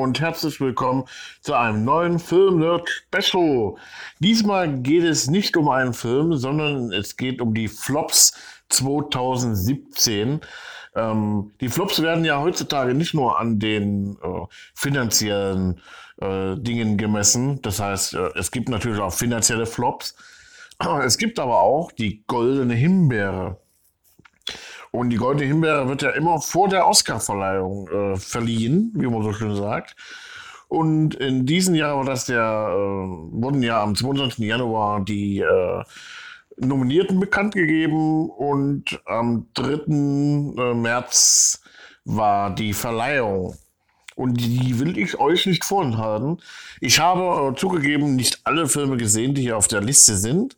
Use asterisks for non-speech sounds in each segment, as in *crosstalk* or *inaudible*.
und herzlich willkommen zu einem neuen Film Nerd Special. Diesmal geht es nicht um einen Film, sondern es geht um die Flops 2017. Ähm, die Flops werden ja heutzutage nicht nur an den äh, finanziellen äh, Dingen gemessen. Das heißt, äh, es gibt natürlich auch finanzielle Flops. *clears throat* Es gibt aber auch die goldene Himbeere. Und die Goldene Himbeere wird ja immer vor der Oscarverleihung äh, verliehen, wie man so schön sagt. Und in diesem Jahr war das der, äh, wurden ja am 22. Januar die äh, Nominierten bekannt gegeben und am 3. Äh, März war die Verleihung. Und die will ich euch nicht vorenthalten. Ich habe äh, zugegeben nicht alle Filme gesehen, die hier auf der Liste sind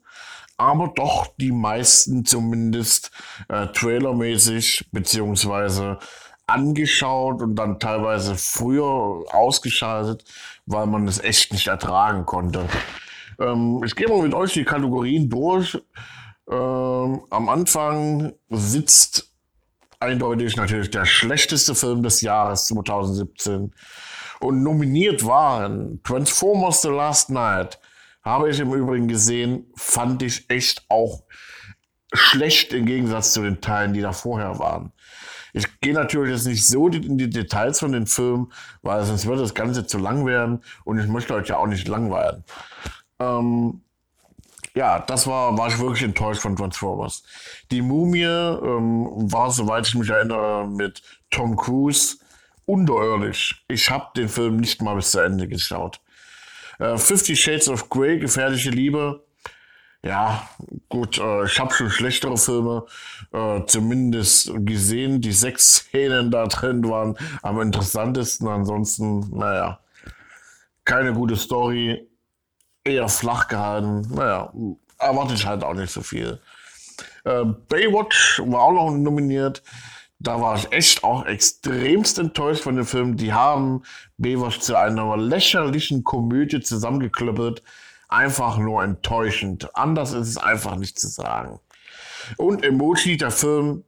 aber doch die meisten zumindest äh, trailermäßig beziehungsweise angeschaut und dann teilweise früher ausgeschaltet, weil man es echt nicht ertragen konnte. Ähm, ich gehe mal mit euch die Kategorien durch. Ähm, am Anfang sitzt eindeutig natürlich der schlechteste Film des Jahres 2017. Und nominiert waren Transformers The Last Night, habe ich im Übrigen gesehen, fand ich echt auch schlecht im Gegensatz zu den Teilen, die da vorher waren. Ich gehe natürlich jetzt nicht so in die Details von den Filmen, weil sonst würde das Ganze zu lang werden und ich möchte euch ja auch nicht langweilen. Ähm, ja, das war, war ich wirklich enttäuscht von Transformers. Die Mumie ähm, war, soweit ich mich erinnere, mit Tom Cruise unterirdisch. Ich habe den Film nicht mal bis zu Ende geschaut. Äh, Fifty Shades of Grey, Gefährliche Liebe. Ja, gut, äh, ich habe schon schlechtere Filme äh, zumindest gesehen. Die sechs Szenen da drin waren am interessantesten. Ansonsten, naja, keine gute Story, eher flach gehalten. Naja, erwarte ich halt auch nicht so viel. Äh, Baywatch war auch noch nominiert da war ich echt auch extremst enttäuscht von dem Film. Die haben Baywatch zu einer lächerlichen Komödie zusammengeklöppelt. Einfach nur enttäuschend. Anders ist es einfach nicht zu sagen. Und Emoji, der Film,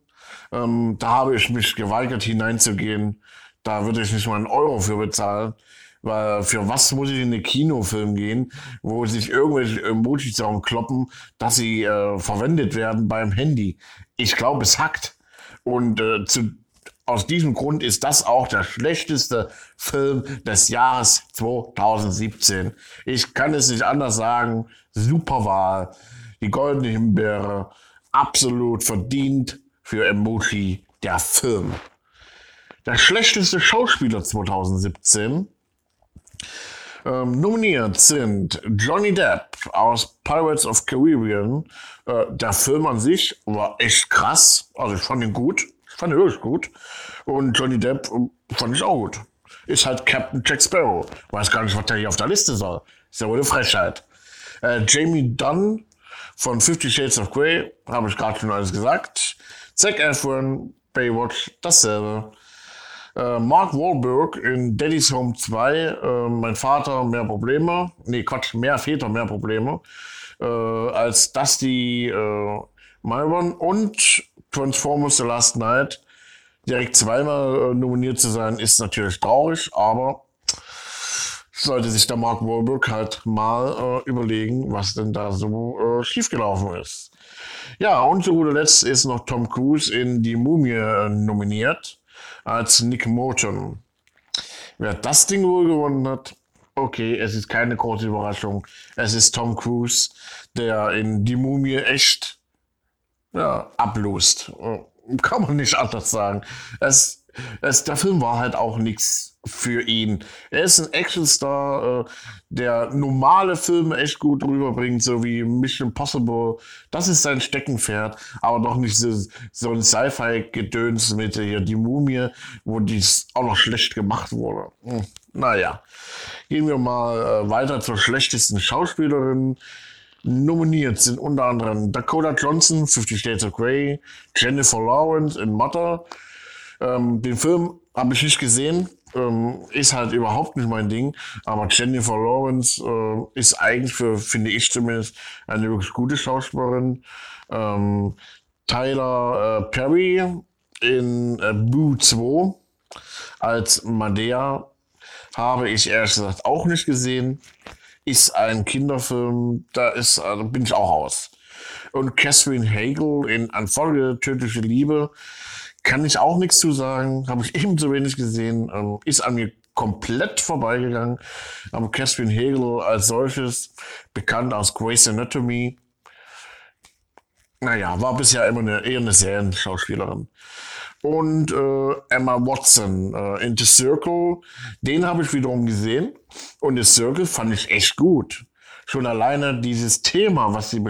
ähm, da habe ich mich geweigert hineinzugehen. Da würde ich nicht mal einen Euro für bezahlen. Weil für was muss ich in den Kinofilm gehen, wo sich irgendwelche Emojis darum kloppen, dass sie äh, verwendet werden beim Handy? Ich glaube, es hackt. Und äh, zu, aus diesem Grund ist das auch der schlechteste Film des Jahres 2017. Ich kann es nicht anders sagen. Super Wahl. Die Goldene Himbeere. Absolut verdient für Emoji der Film. Der schlechteste Schauspieler 2017. Ähm, nominiert sind Johnny Depp aus Pirates of Caribbean. Äh, der Film an sich war echt krass. Also ich fand ihn gut. Ich fand ihn wirklich gut. Und Johnny Depp äh, fand ich auch gut. Ist halt Captain Jack Sparrow. Weiß gar nicht, was der hier auf der Liste soll. Ist ja wohl eine Frechheit. Äh, Jamie Dunn von Fifty Shades of Grey, habe ich gerade schon alles gesagt. Zac Efron, Baywatch, dasselbe. Äh, Mark Wahlberg in Daddy's Home 2, äh, mein Vater mehr Probleme, nee Quatsch, mehr Väter mehr Probleme, äh, als Dusty äh, Myron und Transformers The Last Night direkt zweimal äh, nominiert zu sein, ist natürlich traurig, aber sollte sich der Mark Wahlberg halt mal äh, überlegen, was denn da so äh, schiefgelaufen ist. Ja, und zu guter Letzt ist noch Tom Cruise in Die Mumie äh, nominiert als Nick Morton. Wer das Ding wohl gewonnen hat, okay, es ist keine große Überraschung. Es ist Tom Cruise, der in Die Mumie echt ja, ablust. Kann man nicht anders sagen. Es, es, der Film war halt auch nichts für ihn. Er ist ein Actionstar, äh, der normale Filme echt gut rüberbringt, so wie Mission Impossible. Das ist sein Steckenpferd, aber doch nicht so, so ein Sci-Fi-Gedöns mit hier die Mumie, wo dies auch noch schlecht gemacht wurde. Hm, naja, gehen wir mal äh, weiter zur schlechtesten Schauspielerin. Nominiert sind unter anderem Dakota Johnson, Fifty Shades of Grey, Jennifer Lawrence in Mother. Ähm, den Film habe ich nicht gesehen, ähm, ist halt überhaupt nicht mein Ding. Aber Jennifer Lawrence äh, ist eigentlich für, finde ich zumindest, eine wirklich gute Schauspielerin. Ähm, Tyler äh, Perry in äh, Boo 2 als Madea. habe ich ehrlich gesagt auch nicht gesehen. Ist ein Kinderfilm, da ist, da bin ich auch aus. Und Catherine Hagel in Anfolge Tödliche Liebe kann ich auch nichts zu sagen, habe ich ebenso wenig gesehen, ähm, ist an mir komplett vorbeigegangen. Aber Catherine Hegel als solches, bekannt aus Grey's Anatomy, naja, war bisher immer eine, eher eine Serienschauspielerin. Und äh, Emma Watson äh, in The Circle, den habe ich wiederum gesehen. Und The Circle fand ich echt gut. Schon alleine dieses Thema, was, sie,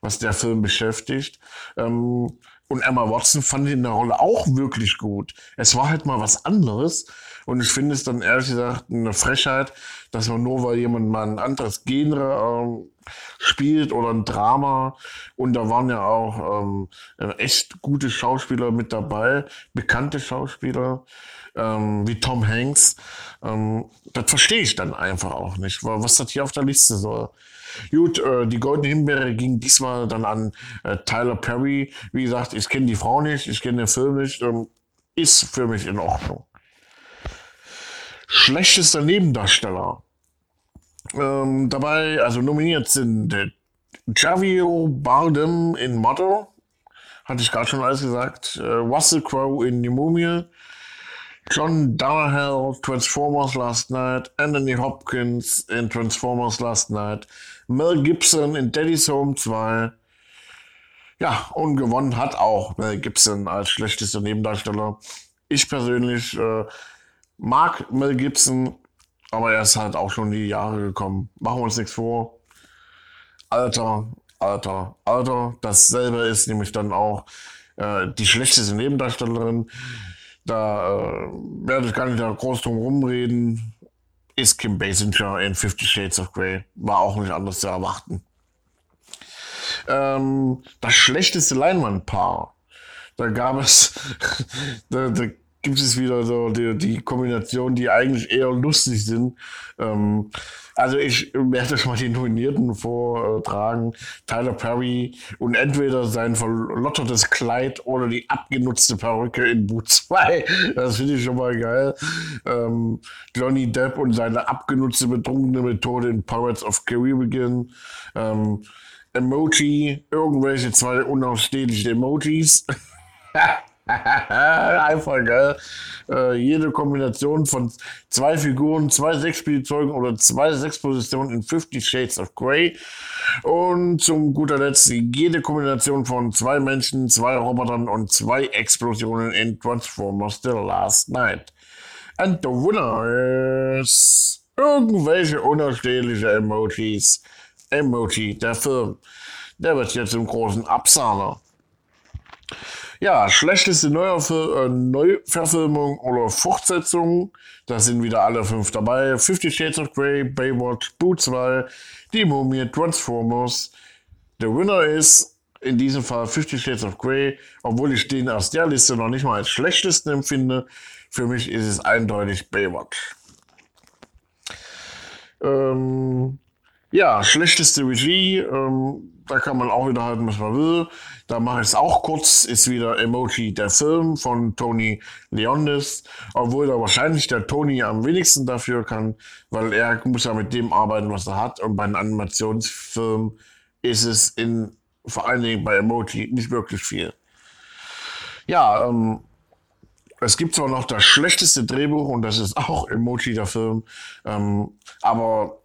was der Film beschäftigt. Ähm, und Emma Watson fand ich in der Rolle auch wirklich gut. Es war halt mal was anderes. Und ich finde es dann ehrlich gesagt eine Frechheit, dass man nur, weil jemand mal ein anderes Genre äh, spielt oder ein Drama, und da waren ja auch ähm, echt gute Schauspieler mit dabei, bekannte Schauspieler, ähm, wie Tom Hanks. Ähm, das verstehe ich dann einfach auch nicht, was das hier auf der Liste soll. Gut, äh, die Goldene Himbeere ging diesmal dann an äh, Tyler Perry. Wie gesagt, ich kenne die Frau nicht, ich kenne den Film nicht. Ähm, ist für mich in Ordnung. Schlechtester Nebendarsteller. Ähm, dabei, also nominiert sind äh, Javier Bardem in Motto. Hatte ich gerade schon alles gesagt. Äh, Russell Crowe in Die Mumie. John Downhill, Transformers Last Night, Anthony Hopkins in Transformers Last Night, Mel Gibson in Daddy's Home 2. Ja, und gewonnen hat auch Mel Gibson als schlechtester Nebendarsteller. Ich persönlich äh, mag Mel Gibson, aber er ist halt auch schon die Jahre gekommen. Machen wir uns nichts vor. Alter, Alter, Alter. Dasselbe ist nämlich dann auch äh, die schlechteste Nebendarstellerin. Da äh, werde ich gar nicht da groß drum rumreden ist Kim Basinger in Fifty Shades of Grey. War auch nicht anders zu erwarten. Ähm, das schlechteste Leinwandpaar. Da gab es, *laughs* da, da gibt es wieder so die, die Kombination, die eigentlich eher lustig sind. Ähm, also ich werde schon mal die Nominierten vortragen. Tyler Perry und entweder sein verlottertes Kleid oder die abgenutzte Perücke in Boot 2. Das finde ich schon mal geil. Ähm, Johnny Depp und seine abgenutzte betrunkene Methode in Pirates of Caribbean. Ähm, Emoji, irgendwelche zwei unausstehliche Emojis. *laughs* *laughs* Einfach geil. Äh, jede Kombination von zwei Figuren, zwei Sechsspielzeugen oder zwei Sechspositionen in 50 Shades of Grey. Und zum guter Letzt jede Kombination von zwei Menschen, zwei Robotern und zwei Explosionen in Transformers The Last Night. And the winner is irgendwelche unerstehliche Emojis. Emoji, der Film. Der wird jetzt im großen Absahner. Ja, schlechteste äh, Neuverfilmung oder Fortsetzung. Da sind wieder alle fünf dabei. Fifty Shades of Grey, Baywatch, Boo 2, Die Mumie, Transformers. Der Winner ist in diesem Fall Fifty Shades of Grey, obwohl ich den aus der Liste noch nicht mal als schlechtesten empfinde. Für mich ist es eindeutig Baywatch. Ähm, ja, schlechteste Regie. Ähm, da kann man auch wieder halten, was man will. Da mache ich es auch kurz. Ist wieder Emoji der Film von Tony Leondis. Obwohl da wahrscheinlich der Tony am wenigsten dafür kann, weil er muss ja mit dem arbeiten, was er hat. Und bei einem Animationsfilm ist es in, vor allen Dingen bei Emoji nicht wirklich viel. Ja, ähm, es gibt zwar noch das schlechteste Drehbuch und das ist auch Emoji der Film. Ähm, aber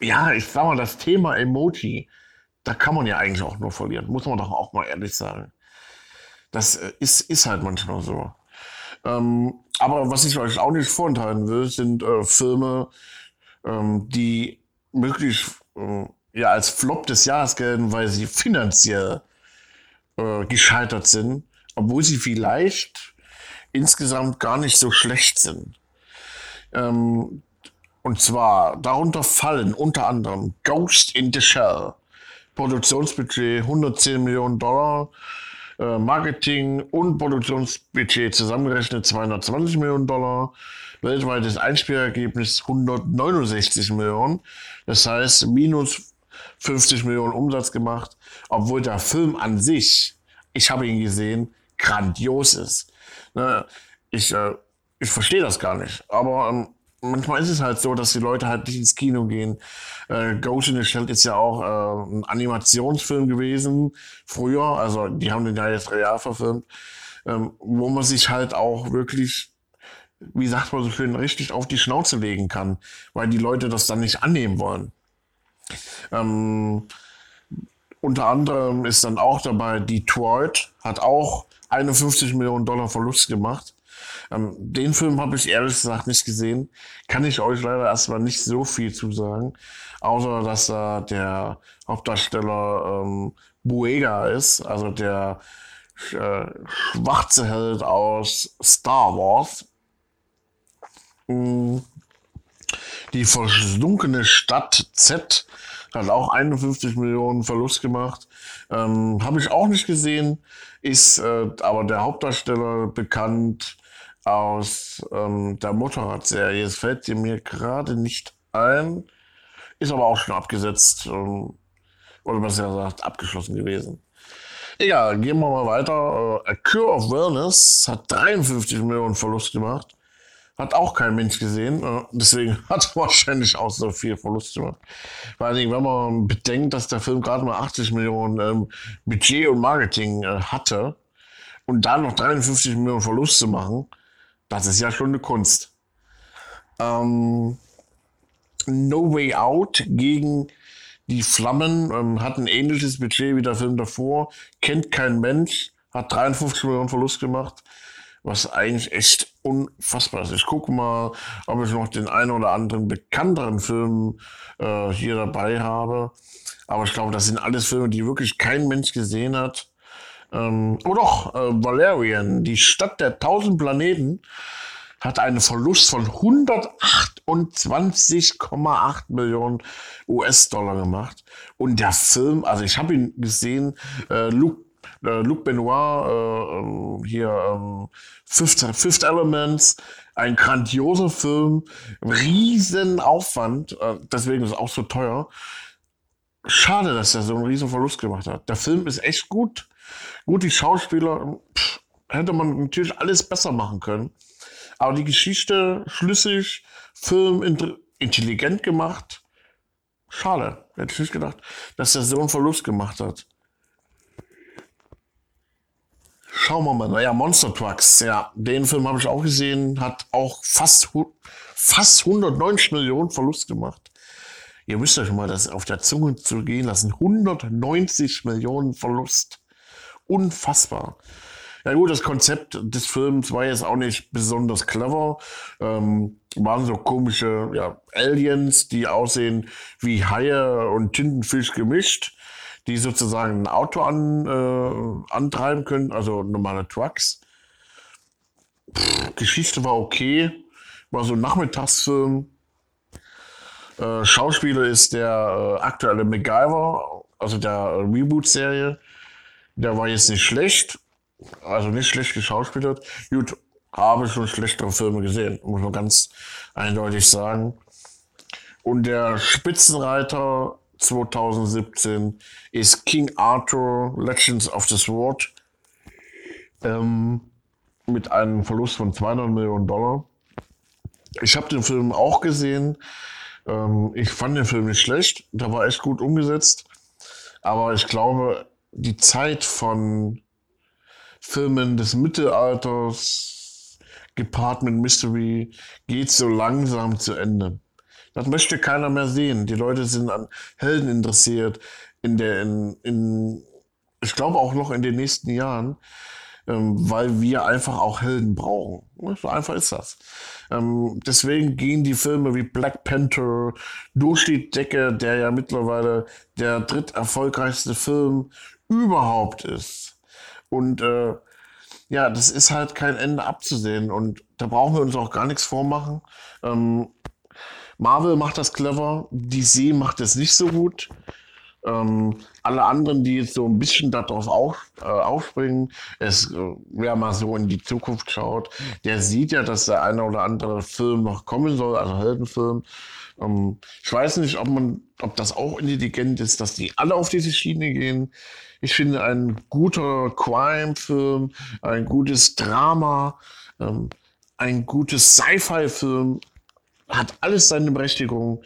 ja, ich sag mal, das Thema Emoji da kann man ja eigentlich auch nur verlieren, muss man doch auch mal ehrlich sagen. Das äh, ist, ist halt manchmal so. Ähm, aber was ich euch auch nicht vorenthalten will, sind äh, Filme, ähm, die wirklich äh, ja, als Flop des Jahres gelten, weil sie finanziell äh, gescheitert sind, obwohl sie vielleicht insgesamt gar nicht so schlecht sind. Ähm, und zwar darunter fallen unter anderem Ghost in the Shell, Produktionsbudget 110 Millionen Dollar, äh, Marketing und Produktionsbudget zusammengerechnet 220 Millionen Dollar, weltweites Einspielergebnis 169 Millionen, das heißt minus 50 Millionen Umsatz gemacht, obwohl der Film an sich, ich habe ihn gesehen, grandios ist. Ne, ich, äh, ich verstehe das gar nicht, aber ähm, manchmal ist es halt so, dass die Leute halt nicht ins Kino gehen. Äh, Ghost in the Shell ist ja auch äh, ein Animationsfilm gewesen, früher. Also die haben den ja jetzt real verfilmt. Ähm, wo man sich halt auch wirklich, wie sagt man so schön, richtig auf die Schnauze legen kann, weil die Leute das dann nicht annehmen wollen. Ähm, unter anderem ist dann auch dabei Detroit, hat auch 51 Millionen Dollar Verlust gemacht. Ähm, den Film habe ich ehrlich gesagt nicht gesehen. Kann ich euch leider erstmal nicht so viel zu sagen. Außer, dass da der Hauptdarsteller ähm, Buega ist, also der äh, schwarze Held aus Star Wars. Mm. Die versunkene Stadt Z hat auch 51 Millionen Verlust gemacht. Ähm, Habe ich auch nicht gesehen, ist äh, aber der Hauptdarsteller bekannt aus ähm, der Motorradserie. Es fällt mir gerade nicht ein, ist aber auch schon abgesetzt ähm, oder besser gesagt abgeschlossen gewesen. Egal, gehen wir mal weiter. Äh, A Cure of Wellness hat 53 Millionen Verlust gemacht. Hat auch kein Mensch gesehen. Äh, deswegen *laughs* hat er wahrscheinlich auch so viel Verlust gemacht. Vor allen Dingen, wenn man bedenkt, dass der Film gerade mal 80 Millionen ähm, Budget und Marketing äh, hatte und da noch 53 Millionen Verlust zu machen, das ist ja schon eine Kunst. Ähm, no Way Out gegen die Flammen ähm, hat ein ähnliches Budget wie der Film davor. Kennt kein Mensch, hat 53 Millionen Verlust gemacht, was eigentlich echt unfassbar. Ich gucke mal, ob ich noch den einen oder anderen bekannteren Film äh, hier dabei habe. Aber ich glaube, das sind alles Filme, die wirklich kein Mensch gesehen hat. Ähm, oh doch, äh, Valerian, die Stadt der tausend Planeten, hat einen Verlust von 128,8 Millionen US-Dollar gemacht. Und der Film, also ich habe ihn gesehen, äh, Luke, äh, Luc Benoit, äh, ähm, hier ähm, Fifth, Fifth Elements, ein grandioser Film, riesen Aufwand, äh, deswegen ist es auch so teuer. Schade, dass er so einen riesen Verlust gemacht hat. Der Film ist echt gut. Gut, die Schauspieler pff, hätte man natürlich alles besser machen können. Aber die Geschichte schlüssig, Film intelligent gemacht. Schade, hätte ich nicht gedacht, dass der so einen Verlust gemacht hat. Schauen wir mal. Naja, Monster Trucks, ja, den Film habe ich auch gesehen, hat auch fast, fast 190 Millionen Verlust gemacht. Ihr müsst euch mal das auf der Zunge zu gehen lassen. 190 Millionen Verlust unfassbar. Ja gut, das Konzept des Films war jetzt auch nicht besonders clever. Ähm, waren so komische ja, Aliens, die aussehen wie Haie und Tintenfisch gemischt, die sozusagen ein Auto an, äh, antreiben können, also normale Trucks. Pff, Geschichte war okay, war so ein Nachmittagsfilm. Äh, Schauspieler ist der äh, aktuelle MacGyver, also der Reboot-Serie. Der war jetzt nicht schlecht, also nicht schlecht geschauspielert. Gut, habe schon schlechtere Filme gesehen, muss man ganz eindeutig sagen. Und der Spitzenreiter 2017 ist King Arthur Legends of the Sword ähm, mit einem Verlust von 200 Millionen Dollar. Ich habe den Film auch gesehen. Ähm, ich fand den Film nicht schlecht. Der war echt gut umgesetzt. Aber ich glaube, die Zeit von Filmen des Mittelalters gepaart mit Mystery geht so langsam zu Ende. Das möchte keiner mehr sehen. Die Leute sind an Helden interessiert. In der, in, in, ich glaube auch noch in den nächsten Jahren ähm, weil wir einfach auch Helden brauchen. So einfach ist das. Ähm, deswegen gehen die Filme wie Black Panther durch die Decke, der ja mittlerweile der dritt erfolgreichste Film überhaupt ist. Und äh, ja, das ist halt kein Ende abzusehen. Und da brauchen wir uns auch gar nichts vormachen. Ähm, Marvel macht das clever, DC macht es nicht so gut. Ähm, alle anderen, die jetzt so ein bisschen darauf auf, äh, aufspringen, es, äh, wer mal so in die Zukunft schaut, der sieht ja, dass der eine oder andere Film noch kommen soll, also Heldenfilm. Ähm, ich weiß nicht, ob man, ob das auch intelligent ist, dass die alle auf diese Schiene gehen. Ich finde ein guter Crime-Film, ein gutes Drama, ähm, ein gutes Sci-Fi-Film hat alles seine Berechtigung.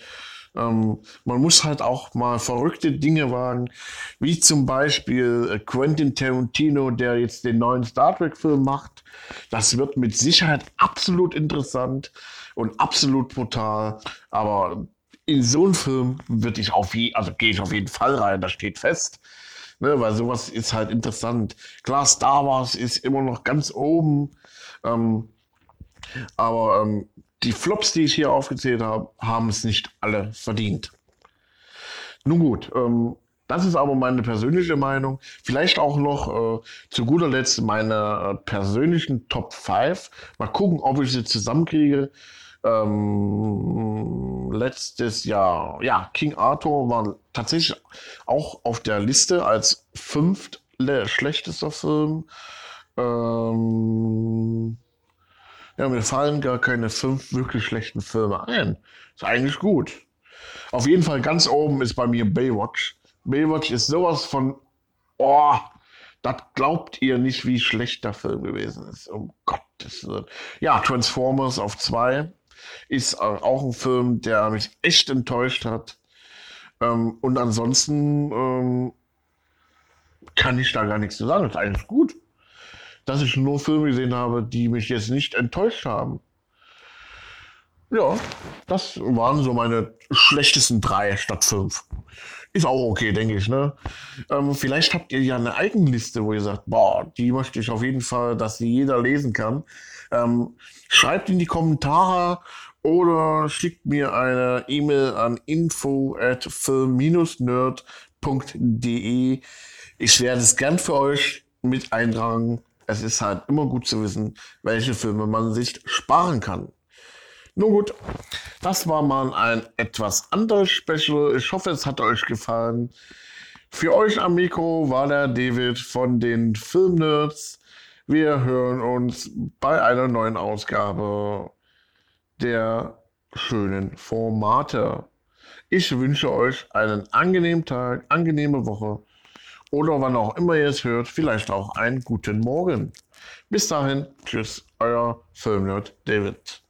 Ähm, man muss halt auch mal verrückte Dinge wagen, wie zum Beispiel äh, Quentin Tarantino, der jetzt den neuen Star Trek-Film macht. Das wird mit Sicherheit absolut interessant und absolut brutal. Aber in so einen Film würde ich auf je, also gehe ich auf jeden Fall rein, das steht fest. Ne, weil sowas ist halt interessant. Klar, Star Wars ist immer noch ganz oben. Ähm, aber ähm, die Flops, die ich hier aufgezählt habe, haben es nicht alle verdient. Nun gut, ähm, das ist aber meine persönliche Meinung. Vielleicht auch noch äh, zu guter Letzt meine äh, persönlichen Top 5. Mal gucken, ob ich sie zusammenkriege. Ähm, letztes Jahr, ja, King Arthur war tatsächlich auch auf der Liste als fünft schlechtester Film. Ähm, ja, mir fallen gar keine fünf wirklich schlechten Filme ein. Ist eigentlich gut. Auf jeden Fall ganz oben ist bei mir Baywatch. Baywatch ist sowas von, oh, das glaubt ihr nicht, wie schlecht der Film gewesen ist. Um Gottes Willen. Ja, Transformers auf zwei ist auch ein Film, der mich echt enttäuscht hat. Ähm, und ansonsten ähm, kann ich da gar nichts zu sagen. Das ist eigentlich gut dass ich nur Filme gesehen habe, die mich jetzt nicht enttäuscht haben. Ja, das waren so meine schlechtesten drei statt fünf. Ist auch okay, denke ich. Ne? Ähm, vielleicht habt ihr ja eine Eigenliste, wo ihr sagt, boah, die möchte ich auf jeden Fall, dass sie jeder lesen kann. Ähm, schreibt in die Kommentare oder schickt mir eine E-Mail an info at film-nerd.de. Ich werde es gern für euch mit eintragen es ist halt immer gut zu wissen, welche Filme man sich sparen kann. Nun gut, das war mal ein etwas anderes Special. Ich hoffe, es hat euch gefallen. Für euch am Mikro war der David von den Filmnerds. Wir hören uns bei einer neuen Ausgabe der schönen Formate. Ich wünsche euch einen angenehmen Tag, angenehme Woche oder wann auch immer ihr es hört, vielleicht auch einen guten Morgen. Bis dahin, tschüss, euer Filmnerd David.